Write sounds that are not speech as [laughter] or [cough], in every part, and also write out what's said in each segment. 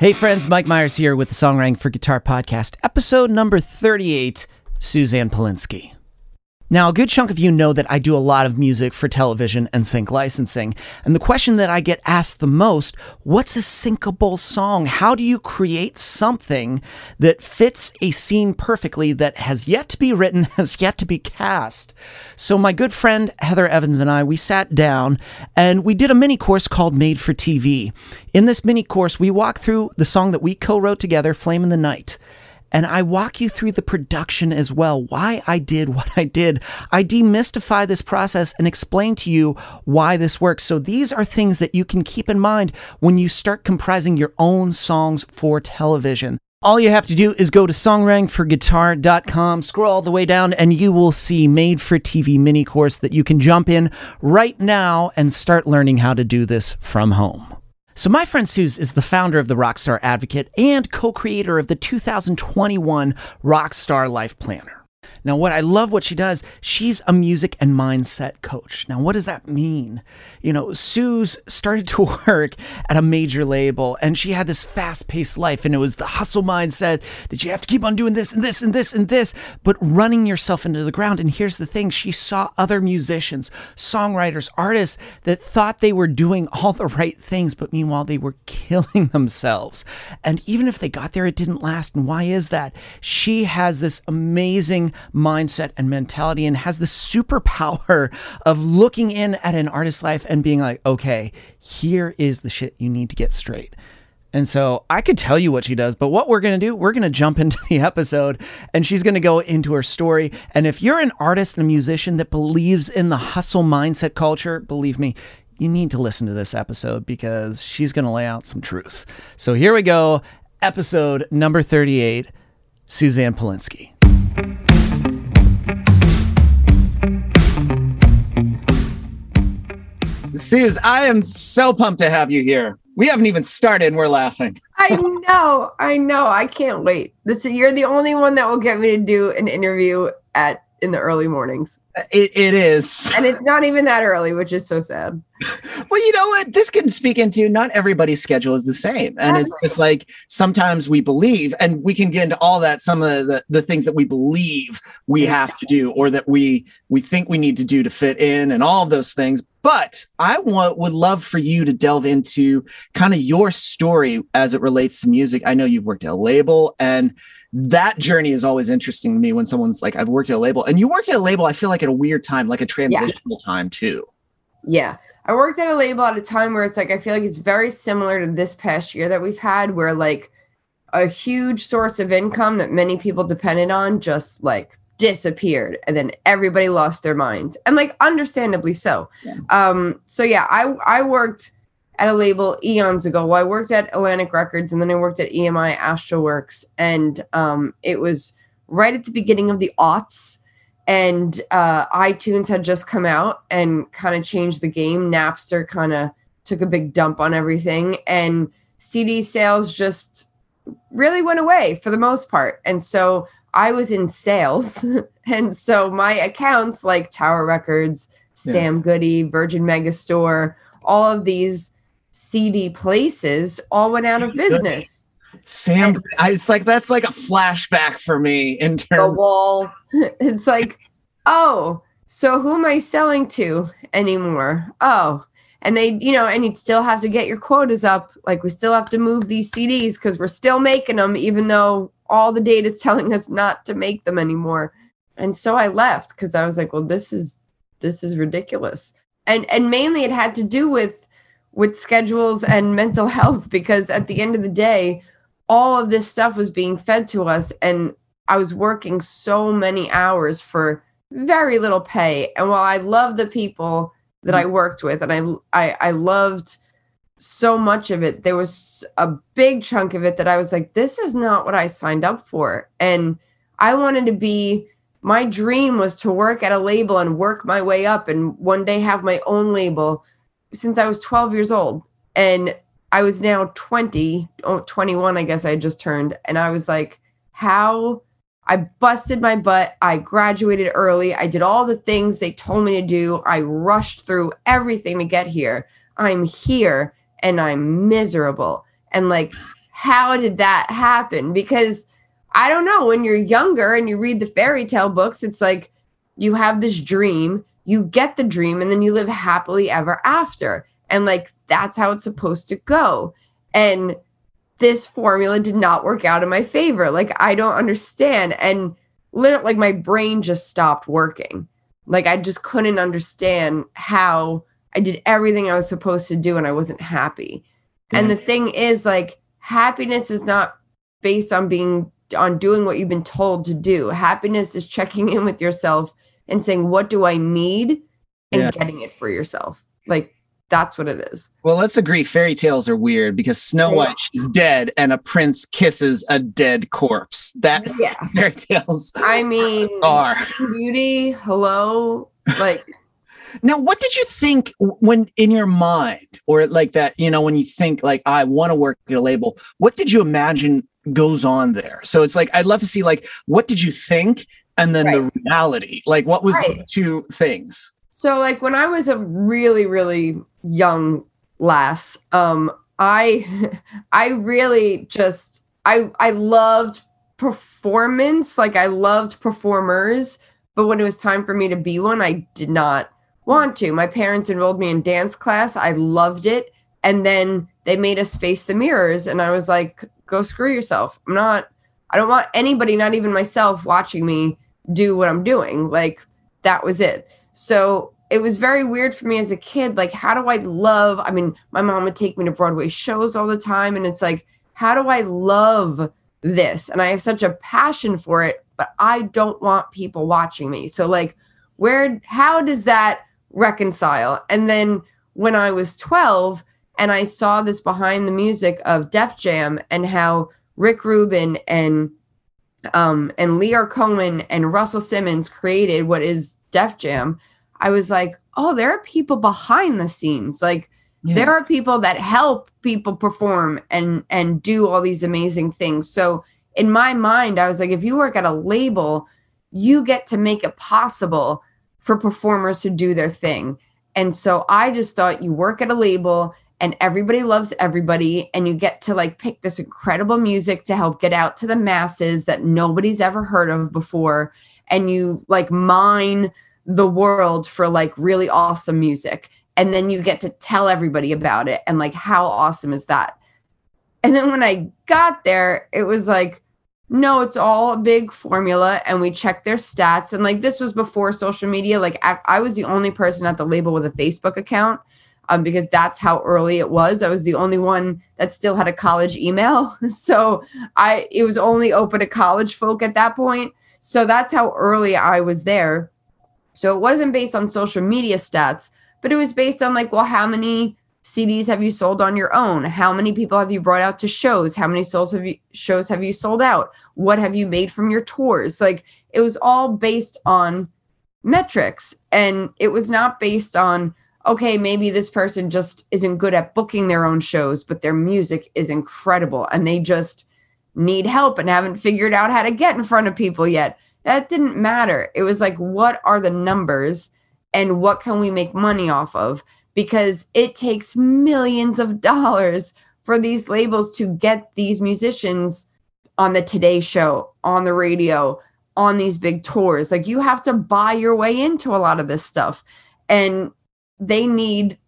Hey, friends, Mike Myers here with the Songwriting for Guitar podcast, episode number 38 Suzanne Paulinski. Now, a good chunk of you know that I do a lot of music for television and sync licensing. And the question that I get asked the most what's a syncable song? How do you create something that fits a scene perfectly that has yet to be written, [laughs] has yet to be cast? So, my good friend Heather Evans and I, we sat down and we did a mini course called Made for TV. In this mini course, we walk through the song that we co wrote together, Flame in the Night. And I walk you through the production as well, why I did [laughs] what I did. I demystify this process and explain to you why this works. So these are things that you can keep in mind when you start comprising your own songs for television. All you have to do is go to songwritingforguitar.com, scroll all the way down, and you will see Made for TV mini course that you can jump in right now and start learning how to do this from home. So, my friend Suze is the founder of the Rockstar Advocate and co creator of the 2021 Rockstar Life Planner. Now, what I love what she does, she's a music and mindset coach. Now, what does that mean? You know, Suze started to [laughs] work at a major label and she had this fast paced life, and it was the hustle mindset that you have to keep on doing this and this and this and this, but running yourself into the ground. And here's the thing she saw other musicians, songwriters, artists that thought they were doing [laughs] all the right things, but meanwhile, they were killing [laughs] themselves. And even if they got there, it didn't last. And why is that? She has this amazing mindset and mentality and has the superpower of looking in at an artist's life and being like, okay, here is the shit you need to get straight. And so I could tell you what she does, but what we're going to do, we're going to jump [laughs] into the episode and she's going to go into her story. And if you're an artist and a musician that believes in the hustle mindset culture, believe me, you need to listen to this episode because she's going to lay out some truth. So here we go, episode number 38 Suzanne Paulinski. Suze, I am so pumped to have you here. We haven't even started and we're laughing. [laughs] I know, I know. I can't wait. This you're the only one that will get me to do an interview at in the early mornings. It, it is. And it's [laughs] not even that early, which is so sad. well, you know what? This can speak into not everybody's schedule is the same. And it's just like sometimes we believe, and we can get into all that, some of the, the things that we believe we have to do or that we we think we need to do to fit in and all those things. But I want would love for you to delve into kind of your story as it relates to music. I know you've worked at a label and that journey is always interesting to me when someone's like, I've worked at a label and you worked at a label, I feel like at a weird time, like a transitional yeah. time too. Yeah. I worked at a label at a time where it's like, I feel like it's very similar to this past year that we've had, where like a huge source of income that many people depended on just like disappeared and then everybody lost their minds and like understandably so yeah. um so yeah i i worked at a label eons ago. Well, I worked at Atlantic Records and then I worked at EMI Astralwerks. And um, it was right at the beginning of the aughts. And uh, iTunes had just come out and kind of changed the game. Napster kind of took a big dump on everything. And CD sales just really went away for the most part. And so I was in sales. [laughs] and so my accounts like Tower Records, Sam Goody, Virgin Megastore, all of these CD places all went out of business. Sam, and I, it's like that's like a flashback for me in terms the wall. [laughs] It's like, oh, so who am I selling to anymore? Oh, and they, you know, and you still have to get your quotas up. Like we still have to move these CDs because we're still making them, even though all the data is [laughs] telling us not to make them anymore. And so I left because I was like, well, this is this is ridiculous. And and mainly it had to do with with schedules and [laughs] mental health because at the end of the day, all of this stuff was being fed to us. And I was working so many hours for very little pay. And while I love the people that I mm. worked with and I, I, I loved so much of it, there was a big chunk of it that I was like, this is not what I signed up for. And I wanted to be my dream was to work at a label and work my way up and one day have my own label since I was 12 years old. And I was now 20, 21, I guess I just turned. And I was like, how I busted my butt. I graduated early. I did all the things they told me to do. I rushed through everything to get here. I'm here and I'm miserable. And like, how did that happen? Because I don't know, when you're younger and you read the fairy tale books, it's like you have this dream, you get the dream, and then you live happily ever after. And like that's how it's supposed to go. And this formula did not work out in my favor. Like I don't understand. And literally like my brain just stopped working. Like I just couldn't understand how I did everything I was supposed to do and I wasn't happy. And the mm. thing is like happiness is not based on being on doing what you've been told to do. Happiness is checking in with yourself and saying what do I need and Yeah. getting it for yourself. Like that's what it is. Well, let's agree fairy tales are weird because Snow. White is dead and a prince kisses a dead corpse. That Yeah. [laughs] fairy tales I mean are. beauty, hello. Like [laughs] Now, what did you think when in your mind, or like that, you know, when you think like I want to work at a label, what did you imagine goes on there? So it's like I'd love to see like what did you think and then the reality? Like what was the two things? So like when I was a really really young lass, um I [laughs] I really just I I loved performance, like I loved performers, but when it was time for me to be one, I did not want to. My parents enrolled me in dance class. I loved it, and then they made us face the mirrors and I was like, "Go screw yourself. I'm not I don't want anybody, not even myself watching me do what I'm doing." Like that was it. So it was very weird for me as a kid. Like, how do I love? I mean, my mom would take me to Broadway shows all the time, and it's like, how do I love this? And I have such a passion for it, but I don't want people watching me. So, like, where, how does that reconcile? And then when I was 12 and I saw this behind the music of Def Jam and how Rick Rubin and um, and Lyor Cohen and Russell Simmons created what is Def Jam, I was like, oh, there are people behind the scenes. Like there are people that help people perform and and do all these amazing things. So in my mind, I was like, if you work at a label, you get to make it possible for performers to do their thing. And so I just thought you work at a label and everybody loves everybody and you get to like pick this incredible music to help get out to the masses that nobody's ever heard of before and you like mine the world for like really awesome music. And then you get to tell everybody about it and like how awesome is that? And then when i got there it was like no it's all a big formula and we checked their stats. And like this was before social media. Like i, I was the only person at the label with a facebook account um, because that's how early it was. I was the only one that still had a college email. [laughs] So i it was only open to college folk at that point. So that's how early i was there so it wasn't based on social media stats, but it was based on like, well, how many CDs have you sold on your own? How many people have you brought out to shows? How many souls have you shows have you sold out? What have you made from your tours? Like it was all based on metrics and it was not based on okay, maybe this person just isn't good at booking their own shows, but their music is incredible and they just need help and haven't figured out how to get in front of people yet that didn't matter. It was like, what are the numbers and what can we make money off of? Because it takes millions of dollars for these labels to get these musicians on the Today Show, on the radio, on these big tours. Like, you have to buy your way into a lot of this stuff. And they need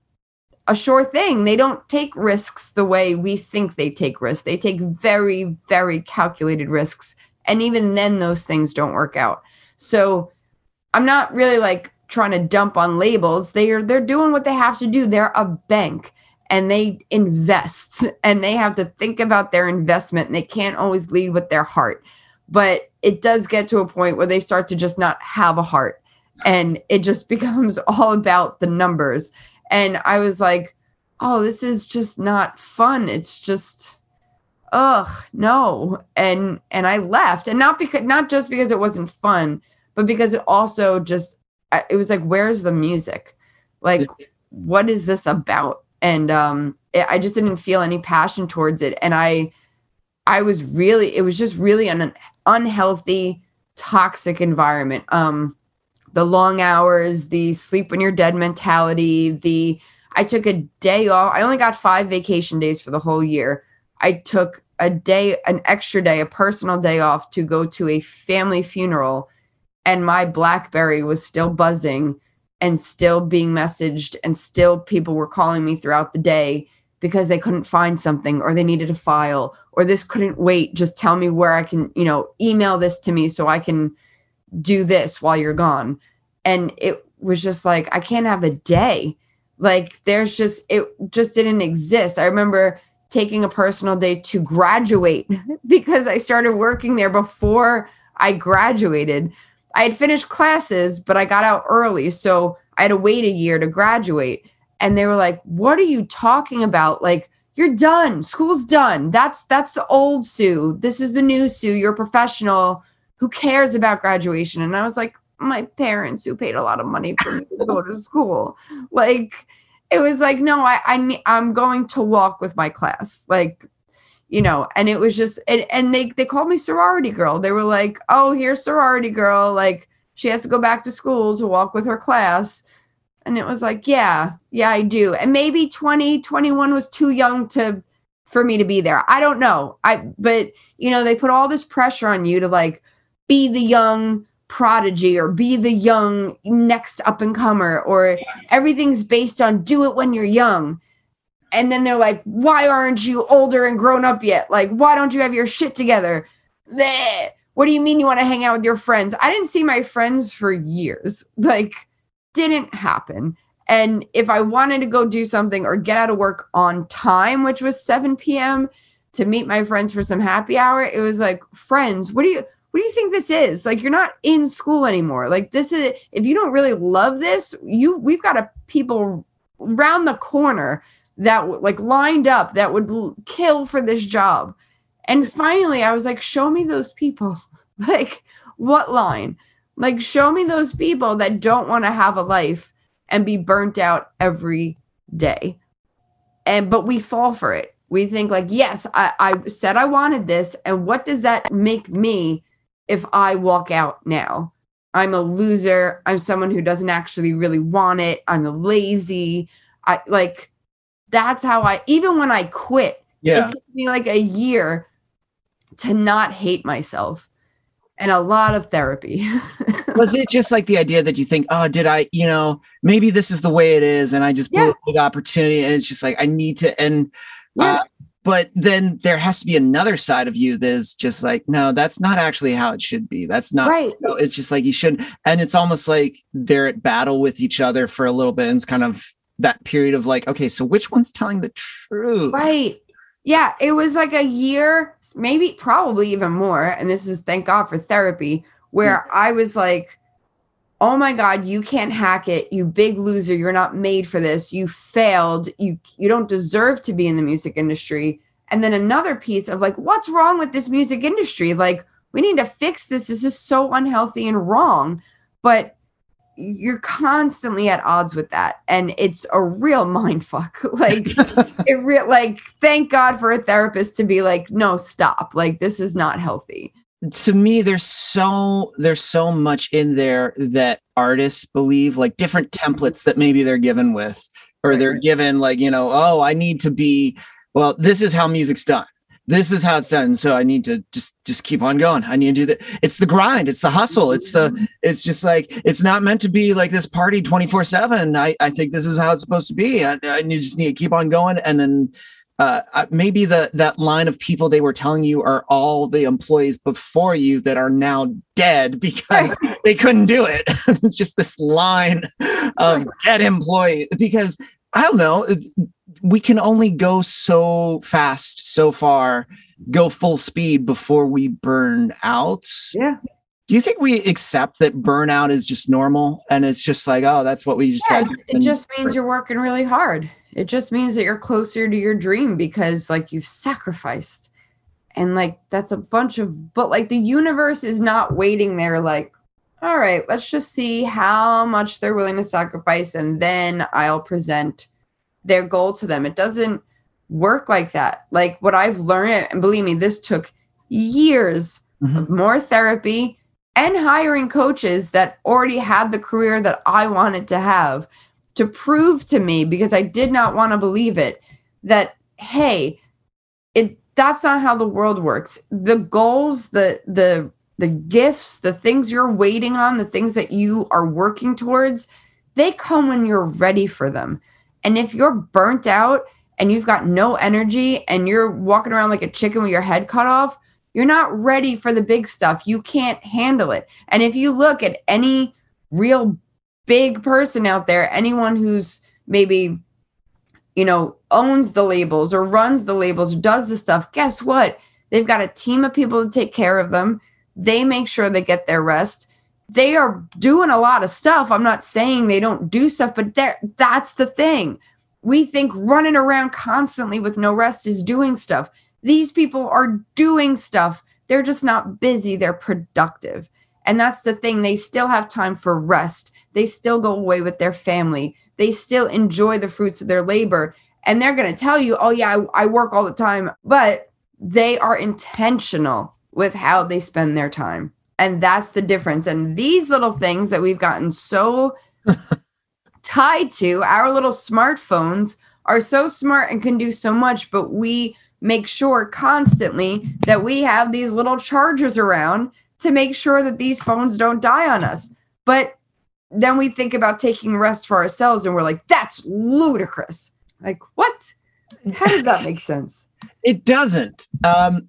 a sure thing. They don't take risks the way we think they take risks. They take very, very calculated risks and even then those things don't work out. So i'm not really like trying to dump on labels. They're they're doing what they have to do. They're a bank and they invest [laughs] and they have to think about their investment and they can't always lead with their heart. But it does get to a point where they start to just not have a heart and it just [laughs] becomes all about the numbers. And i was like oh this is just not fun. It's just ugh no. And and i left and not because not just because it wasn't fun but because it also just it was like where's the music? Like what is this about? And um it, i just didn't feel any passion towards it and i i was really it was just really an unhealthy toxic environment. Um the long hours the sleep when you're dead mentality the i took a day off i only got five vacation days for the whole year I took a day, an extra day, a personal day off to go to a family funeral, and my Blackberry was still buzzing and still being messaged, and still people were calling me throughout the day because they couldn't find something or they needed a file or this couldn't wait. Just tell me where I can, you know, email this to me so I can do this while you're gone. And it was just like, I can't have a day. Like, there's just, it just didn't exist. I remember taking a personal day to graduate [laughs] because I started working there before I graduated. I had finished classes, but I got out early. So I had to wait a year to graduate and they were like, "What are you talking about? Like you're done. School's done. That's that's the old Sue. This is the new Sue. You're a professional. Who cares about graduation?" And I was like, "My parents who paid a lot of money for me to go to school." [laughs] Like it was like, "No, I I I'm going to walk with my class." Like you know, and it was just and, and they they called me sorority girl. They were like, "Oh, here's sorority girl." Like she has to go back to school to walk with her class and it was like, yeah, yeah, I do. And maybe 20, 21 was too young to for me to be there. I don't know. I but you know, they put all this pressure on you to like be the young prodigy or be the young next up and comer or everything's based on do it when you're young. And then they're like, why aren't you older and grown up yet? Like, why don't you have your shit together? What do you mean you want to hang out with your friends? I didn't see my friends for years. Like didn't happen. And if I wanted to go do something or get out of work on time, which was 7 p.m., to meet my friends for some happy hour, it was like, friends, what do you what do you think this is? Like you're not in school anymore. Like this is if you don't really love this, you we've got a people round the corner that like lined up that would kill for this job. And finally I was like, show me those people. [laughs] Like what line? Like, show me those people that don't want to have a life and be burnt out every day. And but we fall for it. We think like, yes, I, I said I wanted this, and what does that make me if I walk out now? I'm a loser. I'm someone who doesn't actually really want it. I'm lazy. I like that's how I even when I quit, yeah. it took me like a year to not hate myself and a lot of therapy. [laughs] was it just like the idea that you think, oh, did I, you know, maybe this is the way it is, and I just blew yeah. a big opportunity, and it's just like I need to, and yeah. Uh, but then there has to be another side of you that's just like, no, that's not actually how it should be. That's not right. You know, it's just like you should, and it's almost like they're at battle with each other for a little bit, and it's kind of that period of like, okay, so which one's telling the truth? Right. Yeah, it was like a year, maybe probably even more. And this is thank God for therapy, where I was like, oh my God, you can't hack it. You big loser. You're not made for this. You failed. You you don't deserve to be in the music industry. And then another piece of like, what's wrong with this music industry? Like, we need to fix this. This is so unhealthy and wrong. But you're constantly at odds with that and it's a real mind fuck [laughs] like it real like thank god for a therapist to be like no stop like this is not healthy to me there's so there's so much in there that artists believe like different templates that maybe they're given with or they're given like you know oh i need to be well this is how music's done. This is how it's done. So i need to just just keep on going. I need to do that it's the grind. It's the hustle. It's the mm-hmm. it's just like it's not meant to be like this party 24 7 i i think this is how it's supposed to be. I, I just need to keep on going. And then uh, maybe the that line of people they were telling you are all the employees before you that are now dead [laughs] because [laughs] they couldn't do it. [laughs] it's just this line of dead employee because I don't know we can only go so fast, so far, go full speed before we burn out. Yeah. Do you think we accept that burnout is just normal and it's just like, oh, that's what we just yeah, It just means you're working really hard. It just means that you're closer to your dream because like you've sacrificed. And like that's a bunch of but like the universe is not waiting there like all right, let's just see how much they're willing to sacrifice and then I'll present their goal to them. It doesn't work like that. Like what I've learned, and believe me, this took years mm-hmm. of more therapy and hiring coaches that already had the career that I wanted to have to prove to me because I did not want to believe it that hey, it that's not how the world works. The goals, the the the gifts, the things you're waiting on, the things that you are working towards, they come when you're ready for them. And if you're burnt out and you've got no energy and you're walking around like a chicken with your head cut off, you're not ready for the big stuff. You can't handle it. And if you look at any real big person out there, anyone who's maybe you know, owns the labels or runs the labels or does the stuff, guess what? They've got a team of people to take care of them. They make sure they get their rest. They are doing a lot of stuff. I'm not saying they don't do stuff, but that's the thing. We think running around constantly with no rest is doing stuff. These people are doing stuff. They're just not busy, they're productive. And that's the thing. They still have time for rest. They still go away with their family they still enjoy the fruits of their labor. And they're going to tell you, oh, yeah, I, I work all the time, but they are intentional with how they spend their time. And that's the difference. And these little things that we've gotten so [laughs] tied to, our little smartphones are so smart and can do so much, but we make sure constantly that we have these little chargers around to make sure that these phones don't die on us. But then we think about taking rest for ourselves and we're like, that's ludicrous. Like, what? How does that make sense? [laughs] It doesn't. Um,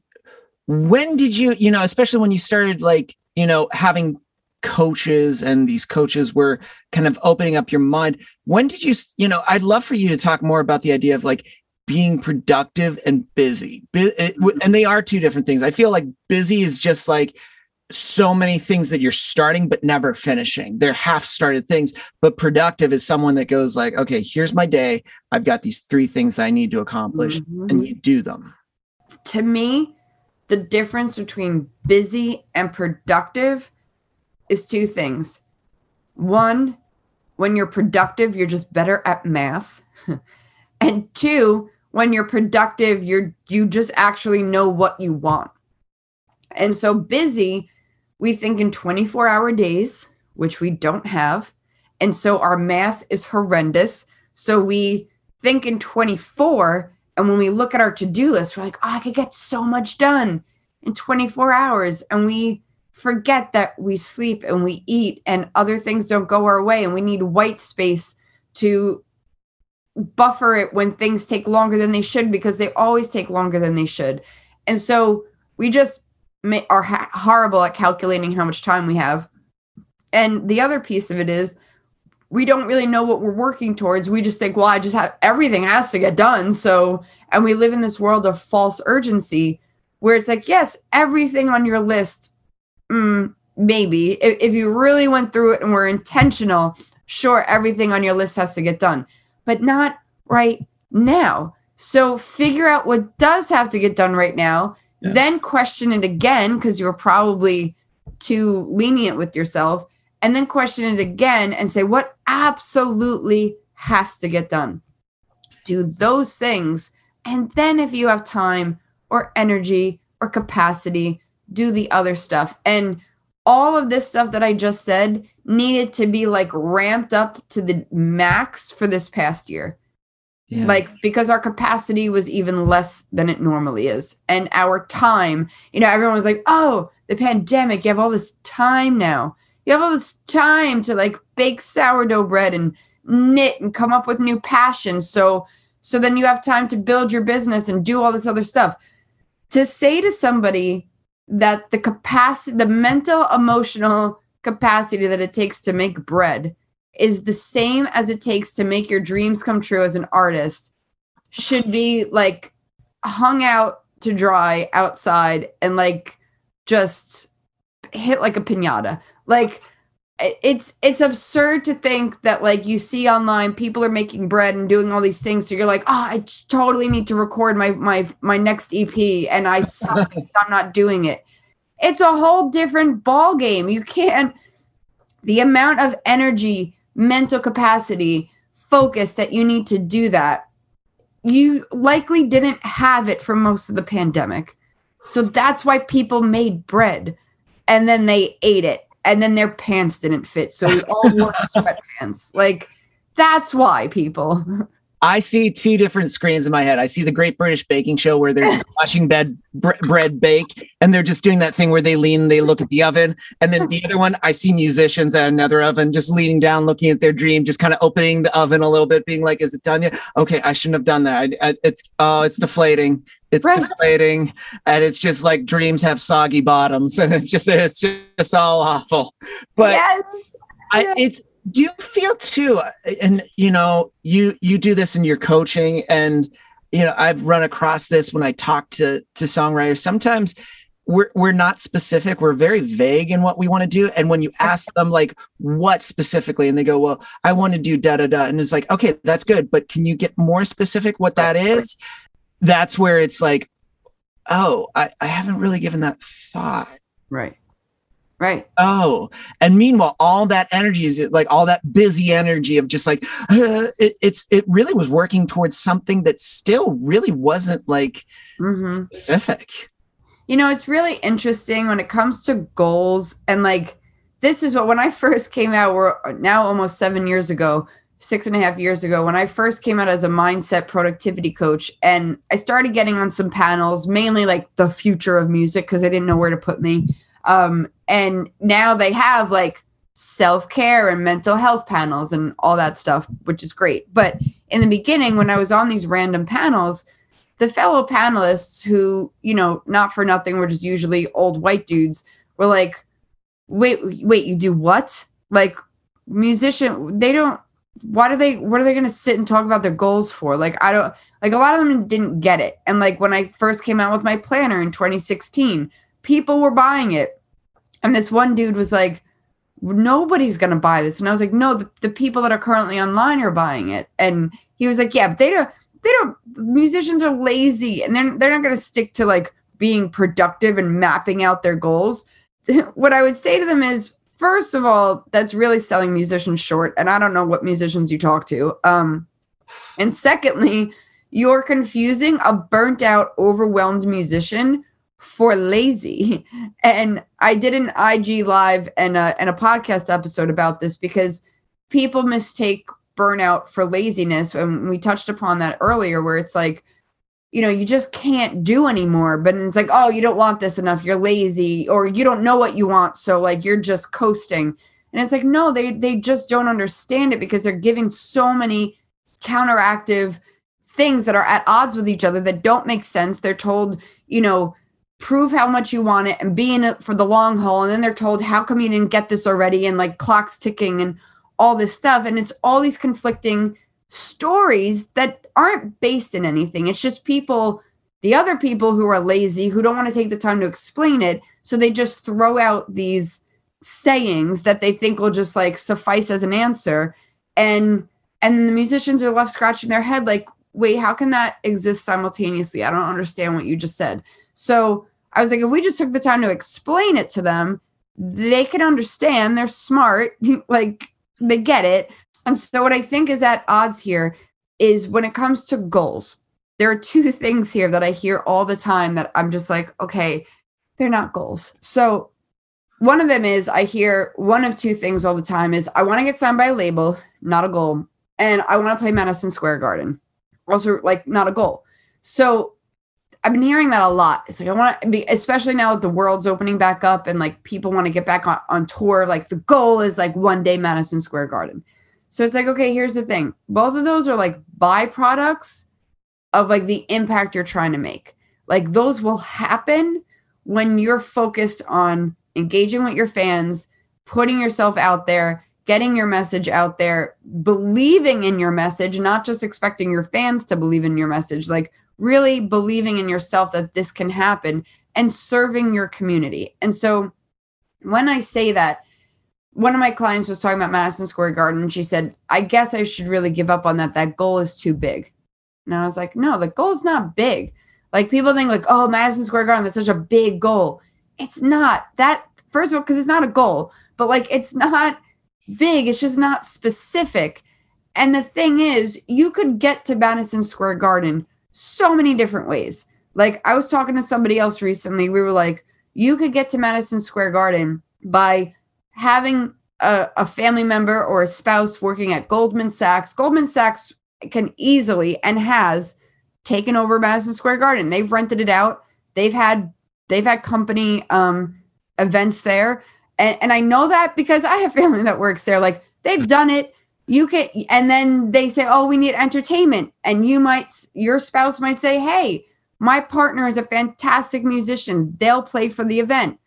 when did you, you know, especially when you started like, you know, having coaches and these coaches were kind of opening up your mind. When did you, you know, I'd love for you to talk more about the idea of like being productive and busy. And they are two different things. I feel like busy is just like, so many things that you're starting but never finishing. They're half started things, but productive is someone that goes like, okay, here's my day. I've got these three things I need to accomplish mm-hmm. and you do them. To me, the difference between busy and productive is two things. One, when you're productive, you're just better at math. [laughs] and two, when you're productive, you're you just actually know what you want. And so busy we think in 24 hour days, which we don't have. And so our math is horrendous. So we think in 24. And when we look at our to do list, we're like, oh, I could get so much done in 24 hours. And we forget that we sleep and we eat and other things don't go our way. And we need white space to buffer it when things take longer than they should because they always take longer than they should. And so we just are ha- horrible at calculating how much time we have. And the other piece of it is we don't really know what we're working towards. We just think, well, I just have everything has to get done. So, and we live in this world of false urgency where it's like, yes, everything on your list, mm, maybe. If, if you really went through it and were intentional, sure, everything on your list has to get done, but not right now. So, figure out what does have to get done right now then question it again because you're probably too lenient with yourself. And then question it again and say, what absolutely has to get done? Do those things. And then if you have time or energy or capacity, do the other stuff. And all of this stuff that I just said needed to be like ramped up to the max for this past year. Yeah. Like because our capacity was even less than it normally is. And our time, you know, everyone was like, oh, the pandemic, you have all this time now. You have all this time to like bake sourdough bread and knit and come up with new passions. So so then you have time to build your business and do all this other stuff. To say to somebody that the capacity, the mental, emotional capacity that it takes to make bread is the same as it takes to make your dreams come true as an artist. Should be like hung out to dry outside and like just hit like a piñata. Like it's it's absurd to think that like you see online people are making bread and doing all these things so you're like oh i totally need to record my my my next ep and i suck i'm not doing it. It's a whole different ball game you can't the amount of energy mental capacity, focus that you need to do that. You likely didn't have it for most of the pandemic. So that's why people made bread and then they ate it and then their pants didn't fit. So we all wore [laughs] sweatpants. Like that's why people. [laughs] I see two different screens in my head. I see the Great British Baking Show where they're [laughs] watching bed, bre- bread bake, and they're just doing that thing where they lean, they look at the oven, and then the other one, I see musicians at another oven just leaning down, looking at their dream, just kind of opening the oven a little bit, being like, "Is it done yet? Okay, I shouldn't have done that. I, I, it's oh, it's deflating. It's right. deflating, and it's just like dreams have soggy bottoms, [laughs] and it's just it's just all awful. But yes. I, it's do you feel too and you know you you do this in your coaching and you know i've run across this when i talk to to songwriters. Sometimes we're we're not specific. We're very vague in what we want to do. And when you ask them like what specifically and they go well i want to do da da da. And it's like okay that's good but can you get more specific what that is? That's where it's like oh i, I haven't really given that thought. Right Right. Oh, and meanwhile, all that energy is like all that busy energy of just like uh, [sighs] it, it's it really was working towards something that still really wasn't like mm-hmm. specific. You know, it's really interesting when it comes to goals and like this is what when I first came out, we're now almost seven years ago, six and a half years ago, when I first came out as a mindset productivity coach, and I started getting on some panels, mainly like the future of music, because I didn't know where to put me. Um, and now they have like self care and mental health panels and all that stuff, which is great. But in the beginning, when I was on these random panels, the fellow panelists who, you know, not for nothing, were just usually old white dudes, were like, wait, wait, you do what? Like, musician, they don't, why do they, what are they going to sit and talk about their goals for? Like, I don't, like, a lot of them didn't get it. And like, when I first came out with my planner in 2016, people were buying it. And this one dude was like, nobody's going to buy this. And I was like, no, the, the people that are currently online are buying it. And he was like, yeah, but they don't, they don't, musicians are lazy and they're, they're not going to stick to like being productive and mapping out their goals. [laughs] what I would say to them is, first of all, that's really selling musicians short. And I don't know what musicians you talk to. Um, and secondly, you're confusing a burnt out, overwhelmed musician for lazy. [laughs] And I did an IG live and a, and a podcast episode about this because people mistake burnout for laziness. And we touched upon that earlier, where it's like, you know, you just can't do anymore. But it's like, oh, you don't want this enough. You're lazy, or you don't know what you want. So like you're just coasting. And it's like, no, they they just don't understand it because they're giving so many counteractive things that are at odds with each other that don't make sense. They're told, you know, prove how much you want it and be in it for the long haul. And then they're told, how come you didn't get this already? And like clocks ticking and all this stuff. And it's all these conflicting stories that aren't based in anything. It's just people, the other people who are lazy, who don't want to take the time to explain it. So they just throw out these sayings that they think will just like suffice as an answer. And and the musicians are left scratching their head like, wait, how can that exist simultaneously? I don't understand what you just said. So I was like, if we just took the time to explain it to them, they can understand. They're smart, [laughs] like they get it. And so, what I think is at odds here is when it comes to goals, there are two [laughs] things here that I hear all the time that I'm just like, okay, they're not goals. So, one of them is I hear one of two things all the time is I want to get signed by a label, not a goal, and I want to play Madison Square Garden, also like not a goal. So I've been hearing that a lot. It's like I want to especially now that the world's opening back up and like people want to get back on, on tour. Like the goal is like one day Madison Square Garden. So it's like, okay, here's the thing. Both of those are like byproducts of like the impact you're trying to make. Like those will happen when you're focused on engaging with your fans, putting yourself out there, getting your message out there, believing in your message, not just expecting your fans to believe in your message. Like really believing in yourself that this can happen and serving your community. And so when I say that, one of my clients was talking about Madison Square Garden and she said, I guess I should really give up on that. That goal is too big. And I was like, no, the goal is not big. Like people think like, oh, Madison Square Garden, that's such a big goal. It's not that first of all, because it's not a goal, but like it's not big, it's just not specific. And the thing is, you could get to Madison Square Garden so many different ways. Like I was talking to somebody else recently. We were like, you could get to Madison Square Garden by having a, a family member or a spouse working at Goldman Sachs. Goldman Sachs can easily and has taken over Madison Square Garden. They've rented it out. They've had they've had company um events there. And and I know that because I have family that works there. Like they've done it. You can and then they say, "Oh, we need entertainment." And you might your spouse might say, "Hey, my partner is a fantastic musician. They'll play for the event."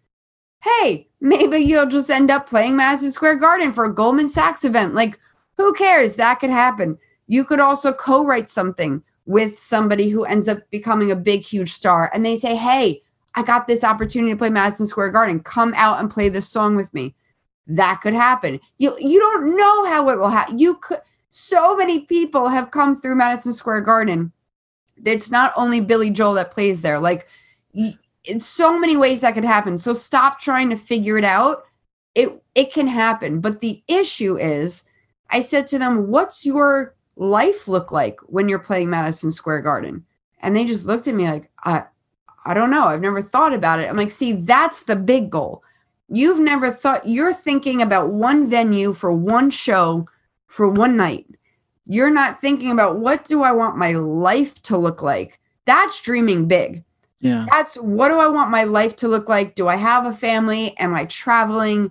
Hey, maybe you'll just end up playing Madison Square Garden for a Goldman Sachs event. Like who cares? That could happen. You could also co-write something with somebody who ends up becoming a big huge star and they say, "Hey, I got this opportunity to play Madison Square Garden. Come out and play this song with me." That could happen. You you don't know how it will happen. You could so many people have come through Madison Square Garden. It's not only Billy Joel that plays there. Like in so many ways that could happen. So stop trying to figure it out. It it can happen. But the issue is I said to them, "What's your life look like when you're playing Madison Square Garden?" And they just looked at me like, "I I don't know. I've never thought about it." I'm like, "See, that's the big goal. You've never thought you're thinking about one venue for one show for one night. You're not thinking about what do I want my life to look like? That's dreaming big. Yeah. That's what do I want my life to look like? Do I have a family? Am I traveling?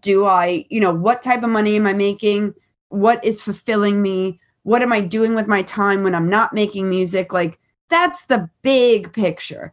Do I, you know, what type of money am I making? What is fulfilling me? What am I doing with my time when I'm not making music? Like that's the big picture.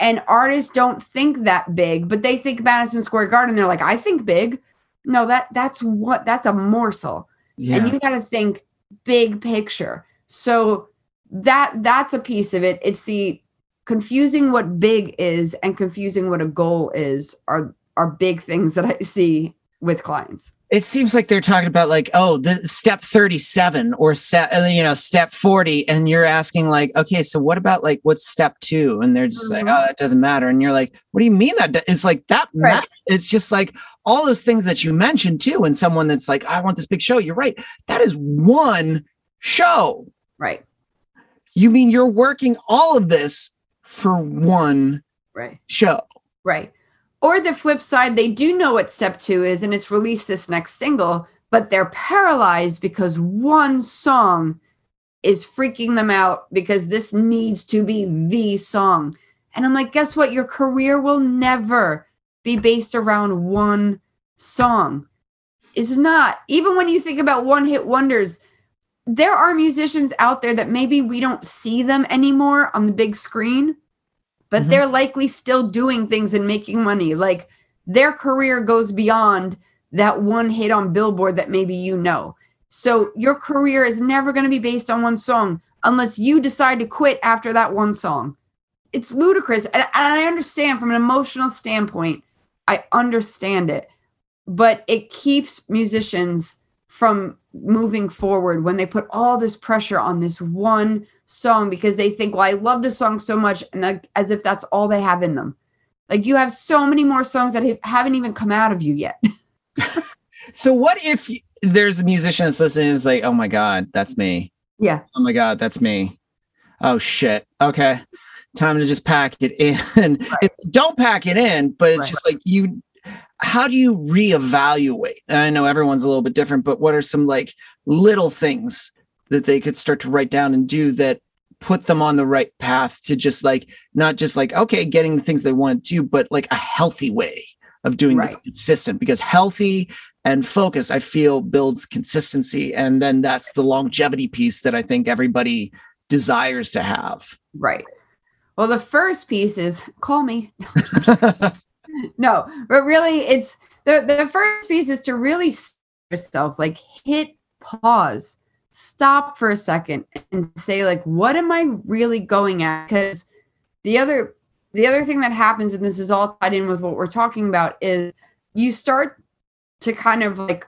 And artists don't think that big, but they think Madison Square Garden. They're like, I think big. No, that that's what that's a morsel. Yeah. And you got to think big picture. So that that's a piece of it. It's the confusing what big is and confusing what a goal is are are big things that I see with clients. It seems like they're talking about like, oh, the step 37 or step, uh, you know, step 40. And you're asking like, okay, so what about like, what's step two? And they're just Mhm. like, oh, that doesn't matter. And you're like, what do you mean that? do-" It's like that. Right. matters. It's just like all those things that you mentioned too. And someone that's like, I want this big show. You're right. That is one show. Right. You mean you're working all of this for one Right. show? Right. Or the flip side, they do know what step two is and it's released this next single, but they're paralyzed because one song is freaking them out because this needs to be the song. And I'm like, guess what? Your career will never be based around one song. It's not. Even when you think about one hit wonders, there are musicians out there that maybe we don't see them anymore on the big screen, but Mhm. they're likely still doing things and making money. Like their career goes beyond that one hit on Billboard that maybe you know. So your career is never going to be based on one song unless you decide to quit after that one song. It's ludicrous. And I understand from an emotional standpoint, I understand it, but it keeps musicians from moving forward when they put all this pressure on this one song because they think, well, I love this song so much, and like, as if that's all they have in them. Like you have so many more songs that ha- haven't even come out of you yet. [laughs] So what if there's a musician that's listening and is like, oh my God, that's me. yeah, Oh my God, that's me. Oh shit. Okay. Time to just pack it in. [laughs] It- don't pack it in, but it's Right. just like you, how do you reevaluate? And I know everyone's a little bit different, but what are some like little things that they could start to write down and do that put them on the right path to just like, not just like, okay, getting the things they want to do, but like a healthy way of doing Right. consistent because healthy and focus i feel builds consistency and then that's the longevity piece that i think everybody desires to have right. Well, the first piece is call me. [laughs] [laughs] no, but really, it's the the first piece is to really yourself, like hit pause, stop for a second, and say, like, what am I really going at? Because the other the other thing that happens, and this is all tied in with what we're talking about, is you start to kind of like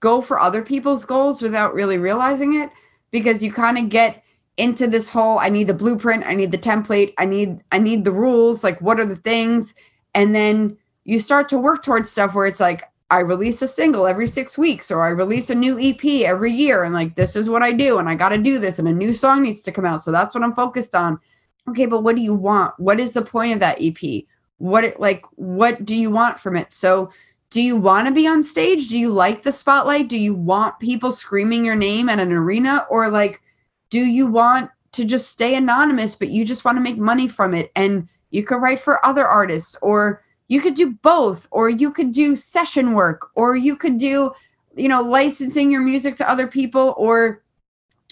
go for other people's goals without really realizing it because you kind of get into this whole I need the blueprint, I need the template, I need I need the rules, like what are the things? And then you start to work towards stuff where it's like I release a single every 6 weeks or I release a new EP every year and like this is what I do and I got to do this and a new song needs to come out. So that's what I'm focused on. Okay, but what do you want? What is the point of that EP? What like what do you want from it? So do you want to be on stage? Do you like the spotlight? Do you want people screaming your name at an arena or like do you want to just stay anonymous but you just want to make money from it and you could write for other artists or you could do both or you could do session work or you could do you know licensing your music to other people or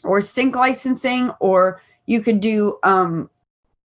or sync licensing or you could do um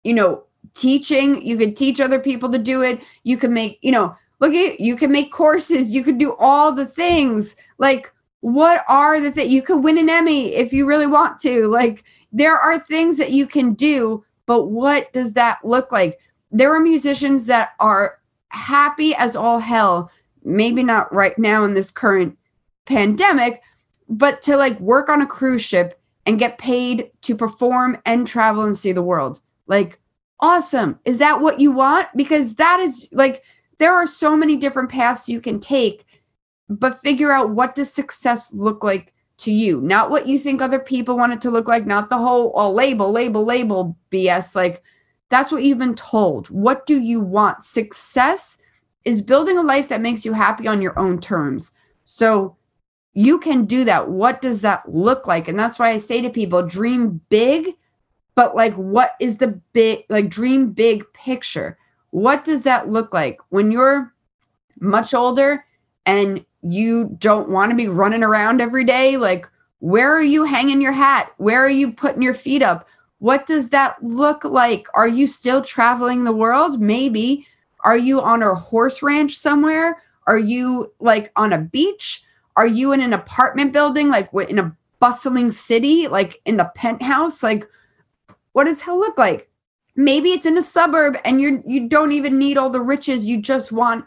you know teaching. You could teach other people to do it. You could make you know look at you can make courses. You could do all the things. Like what are the things you could win an emmy if you really want to. Like there are things that you can do but what does that look like? There are musicians that are happy as all hell maybe not right now in this current pandemic but to like work on a cruise ship and get paid to perform and travel and see the world. Like awesome. Is that what you want? Because that is like there are so many different paths you can take but figure out what does success look like to you. Not what you think other people want it to look like not the whole oh, label label label bs like that's what you've been told. What do you want? Success is building a life that makes you happy on your own terms. So you can do that. What does that look like? And that's why i say to people dream big but like what is the big like dream big picture? What does that look like? When you're much older and you don't want to be running around every day like where are you hanging your hat? Where are you putting your feet up? What does that look like? Are you still traveling the world? Maybe. Are you on a horse ranch somewhere? Are you like on a beach? Are you in an apartment building like in a bustling city like in the penthouse? Like what does hell look like? Maybe it's in a suburb and you're you don't even need all the riches you just want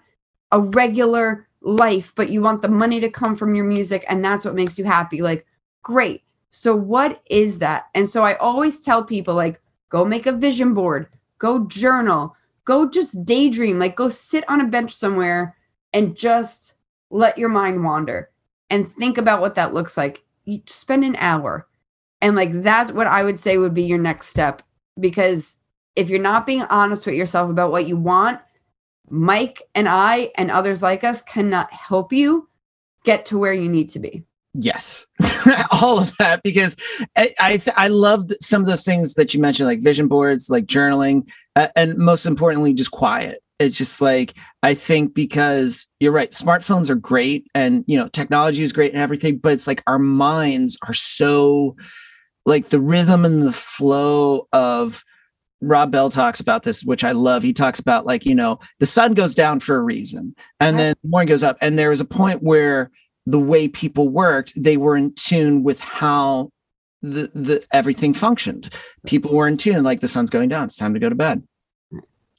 a regular life but you want the money to come from your music and that's what makes you happy. Like great. So what is that? And so i always tell people like go make a vision board go journal go just daydream. Like go sit on a bench somewhere and just let your mind wander and think about what that looks like. You spend an hour. And like that's what i would say would be your next step because if you're not being honest with yourself about what you want Mike and I and others like us cannot help you get to where you need to be. Yes, [laughs] all of that because I I, I loved some of those things that you mentioned, like vision boards, like journaling, uh, and most importantly, just quiet. It's just like I think because you're right, smartphones are great, and you know technology is great and everything, but it's like our minds are so like the rhythm and the flow of Rob Bell talks about this, which I love. He talks about like, you know, the sun goes down for a reason and then the morning goes up. And there was a point where the way people worked, they were in tune with how the, the everything functioned. People were in tune, like the sun's going down, it's time to go to bed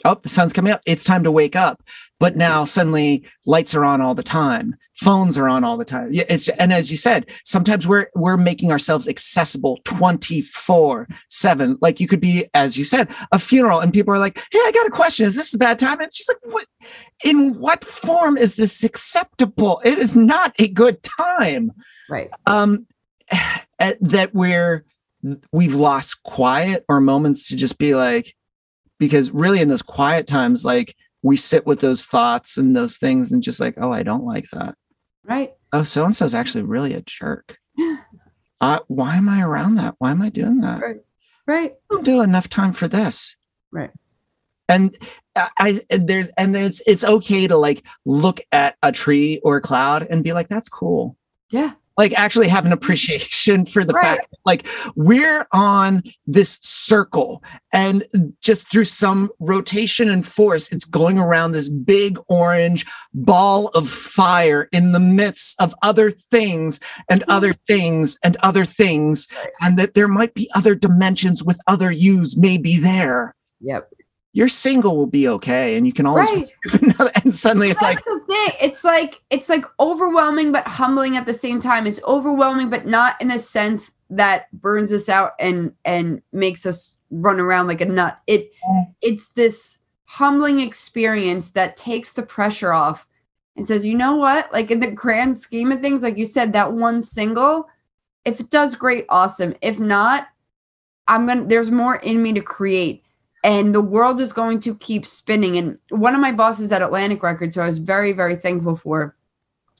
oh, the sun's coming up. It's time to wake up. But now suddenly lights are on all the time. Phones are on all the time. It's and as you said, sometimes we're we're making ourselves accessible 24-7. Like you could be, as you said, a funeral, and people are like, Hey, I got a question. Is this a bad time? And she's like, What in what form is this acceptable? It is not a good time. Right. Um that we're we've lost quiet or moments to just be like, because really in those quiet times like we sit with those thoughts and those things and just like oh i don't like that. Right. Oh so and so is actually really a jerk. [laughs] Uh, why am i around that? Why am i doing that? Right. Right. I don't do enough time for this. Right. And I there's and it's it's okay to like look at a tree or a cloud and be like that's cool. Yeah like actually have an appreciation for the right. fact like we're on this circle and just through some rotation and force it's going around this big orange ball of fire in the midst of other things and mm-hmm. other things and other things and that there might be other dimensions with other yous maybe there yep your single will be okay and you can always right. [laughs] another, and suddenly it's That's like the thing. it's like it's like overwhelming but humbling at the same time. It's overwhelming but not in a sense that burns us out and and makes us run around like a nut. It it's this humbling experience that takes the pressure off and says you know what? Like in the grand scheme of things like you said that one single if it does great awesome. If not i'm gonna there's more in me to create and the world is going to keep spinning. And one of my bosses at Atlantic Records, who I was very, very thankful for,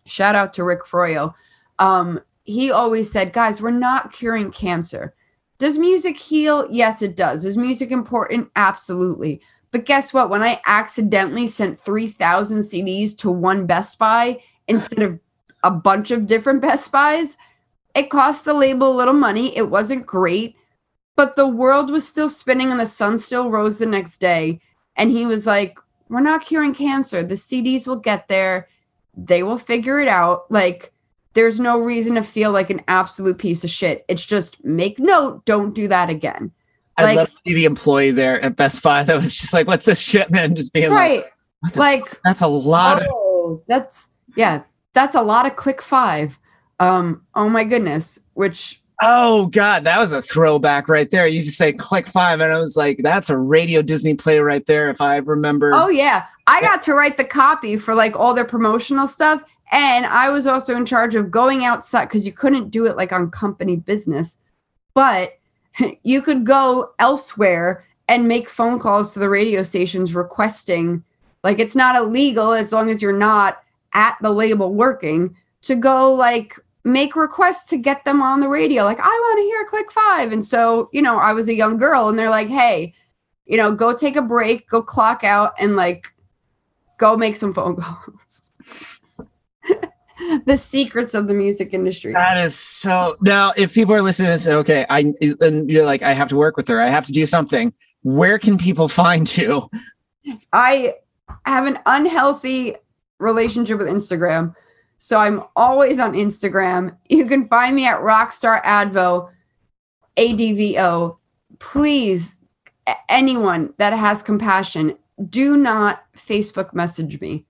shout out to Rick Froyo. Um, he always said, guys, we're not curing cancer. Does music heal? Yes, it does. Is music important? Absolutely. But guess what? When I accidentally sent 3,000 CDs to one Best Buy instead of a bunch of different Best Buys, it cost the label a little money. It wasn't great, but the world was still spinning and the sun still rose the next day. And he was like, We're not curing cancer. The CDs will get there. They will figure it out. Like, there's no reason to feel like an absolute piece of shit. It's just make note, don't do that again. I'd like, love to be the employee there at Best Buy that was just like, what's this shit, man? Just being right. like, like that's a lot. Oh, of- that's yeah, that's a lot of click five. Um, oh my goodness, which Oh God, that was a throwback right there. You just say click five, and I was like, that's a radio Disney play right there, if I remember. Oh yeah. I got to write the copy for like all their promotional stuff. And I was also in charge of going outside because you couldn't do it like on company business, but [laughs] you could go elsewhere and make phone calls to the radio stations requesting, like, it's not illegal as long as you're not at the label working to go like make requests to get them on the radio. Like, I want to hear Click Five. And so, you know, I was a young girl and they're like, hey, you know, go take a break, go clock out, and like go make some phone calls. [laughs] the secrets of the music industry. That is so. Now, if people are listening and say, "Okay, I," and you're like, "I have to work with her. I have to do something." Where can people [laughs] find you? I have an unhealthy relationship with Instagram, so I'm always on Instagram. You can find me at Rockstar Advo, A D V O. Please, anyone that has compassion, do not Facebook message me.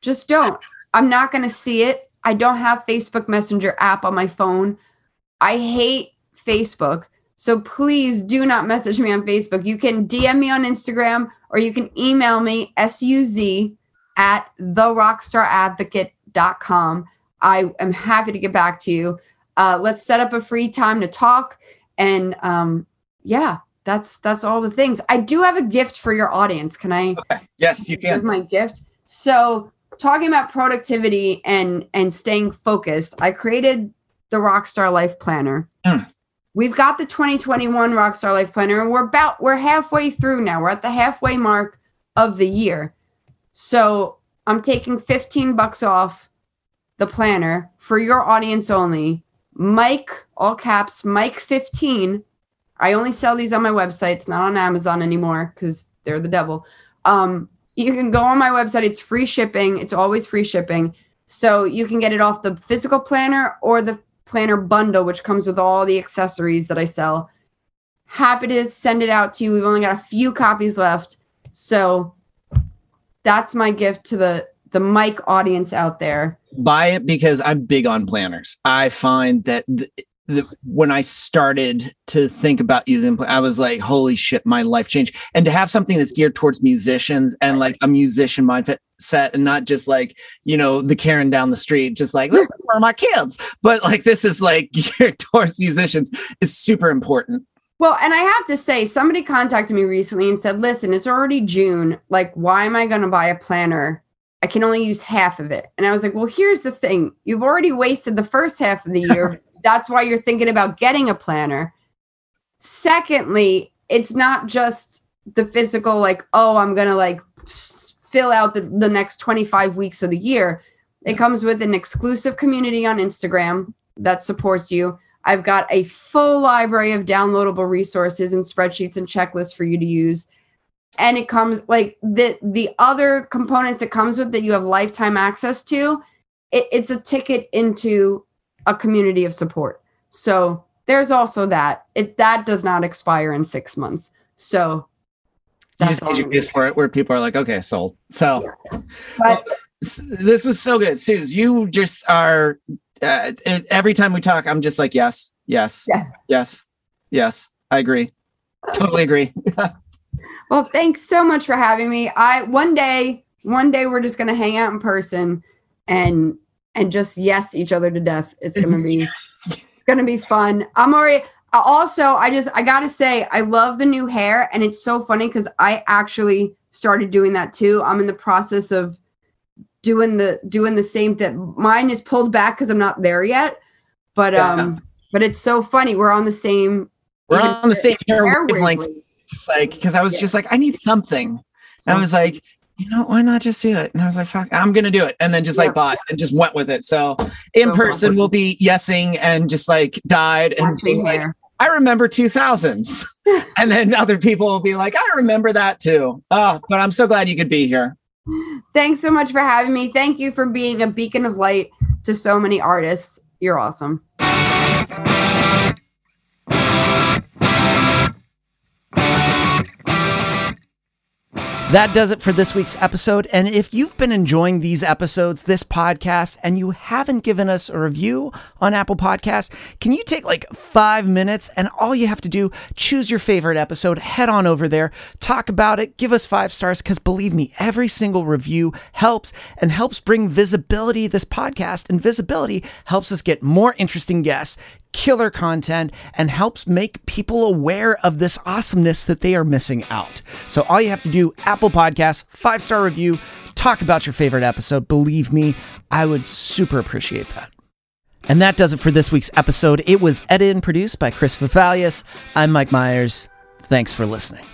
Just don't. I'm not going to see it. I don't have Facebook Messenger app on my phone. I hate Facebook. So please do not message me on Facebook. You can DM me on Instagram or you can email me suz at therockstaradvocate.com. I am happy to get back to you. Uh, let's set up a free time to talk. And um, yeah, that's that's all the things. I do have a gift for your audience. Can I? Okay. Yes, you can. My gift. So talking about productivity and and staying focused, I created the Rockstar Life Planner. Mm. We've got the 2021 Rockstar Life Planner, and we're about we're halfway through now. We're at the halfway mark of the year. So I'm taking 15 bucks off the planner for your audience only. Mike, all caps, Mike 15. I only sell these on my website. It's not on Amazon anymore because they're the devil. Um, you can go on my website. It's free shipping. It's always free shipping. So you can get it off the physical planner or the planner bundle, which comes with all the accessories that I sell. Happy to send it out to you. We've only got a few copies left. So that's my gift to the the mic audience out there. Buy it because I'm big on planners. I find that th- when I started to think about using, I was like, holy shit, my life changed. And to have something that's geared towards musicians and like a musician mindset set and not just like, you know, the Karen down the street, just like, for my kids. But like, this is like [laughs] geared towards musicians is super important. Well, and I have to say, somebody contacted me recently and said, listen, it's already June. Like, why am I going to buy a planner? I can only use half of it. And I was like, well, here's the thing. You've already wasted the first half of the year [laughs] that's why you're thinking about getting a planner. Secondly, it's not just the physical, like, oh, I'm going to like fill out the, the next 25 weeks of the year. It comes with an exclusive community on Instagram that supports you. I've got a full library of downloadable resources and spreadsheets and checklists for you to use. And it comes like the the other components it comes with that you have lifetime access to. It, it's a ticket into a community of support. So there's also that. It that does not expire in six months. So that's you just for it where people are like, okay, sold. So yeah. but, well, this was so good. Suze, you just are uh, every time we talk, I'm just like, yes, yes, yeah. yes, yes. I agree. Totally agree. [laughs] well, thanks so much for having me. I one day, one day we're just gonna hang out in person and and just yes each other to death. It's gonna be [laughs] it's gonna be fun. I'm already also I just I gotta say I love the new hair and it's so funny because I actually started doing that too. I'm in the process of doing the doing the same thing. Mine is pulled back because I'm not there yet. But um but it's so funny. We're on the same we're on the same wavelength. like because I was Yeah. just like, I need something. I was like, you know, why not just do it? And I was like, fuck, I'm gonna do it. And then just like Yeah. bought and just went with it. So in So person we'll be yesing and just like died and being like. I remember 2000s. [laughs] and then other people will be like, I remember that too. Oh, but I'm so glad you could be here. Thanks so much for having me. Thank you for being a beacon of light to so many artists. You're awesome. That does it for this week's episode. And if you've been enjoying these episodes, this podcast, and you haven't given us a review on Apple Podcasts, can you take like five minutes and all you have to do, choose your favorite episode, head on over there, talk about it, give us five stars, because believe me, every single review helps and helps bring visibility this podcast. And visibility helps us get more interesting guests killer content and helps make people aware of this awesomeness that they are missing out. So all you have to do, Apple Podcasts, five star review, talk about your favorite episode. Believe me, I would super appreciate that. And that does it for this week's episode. It was edited and produced by Chris Vafalius. I'm Mike Myers. Thanks for listening.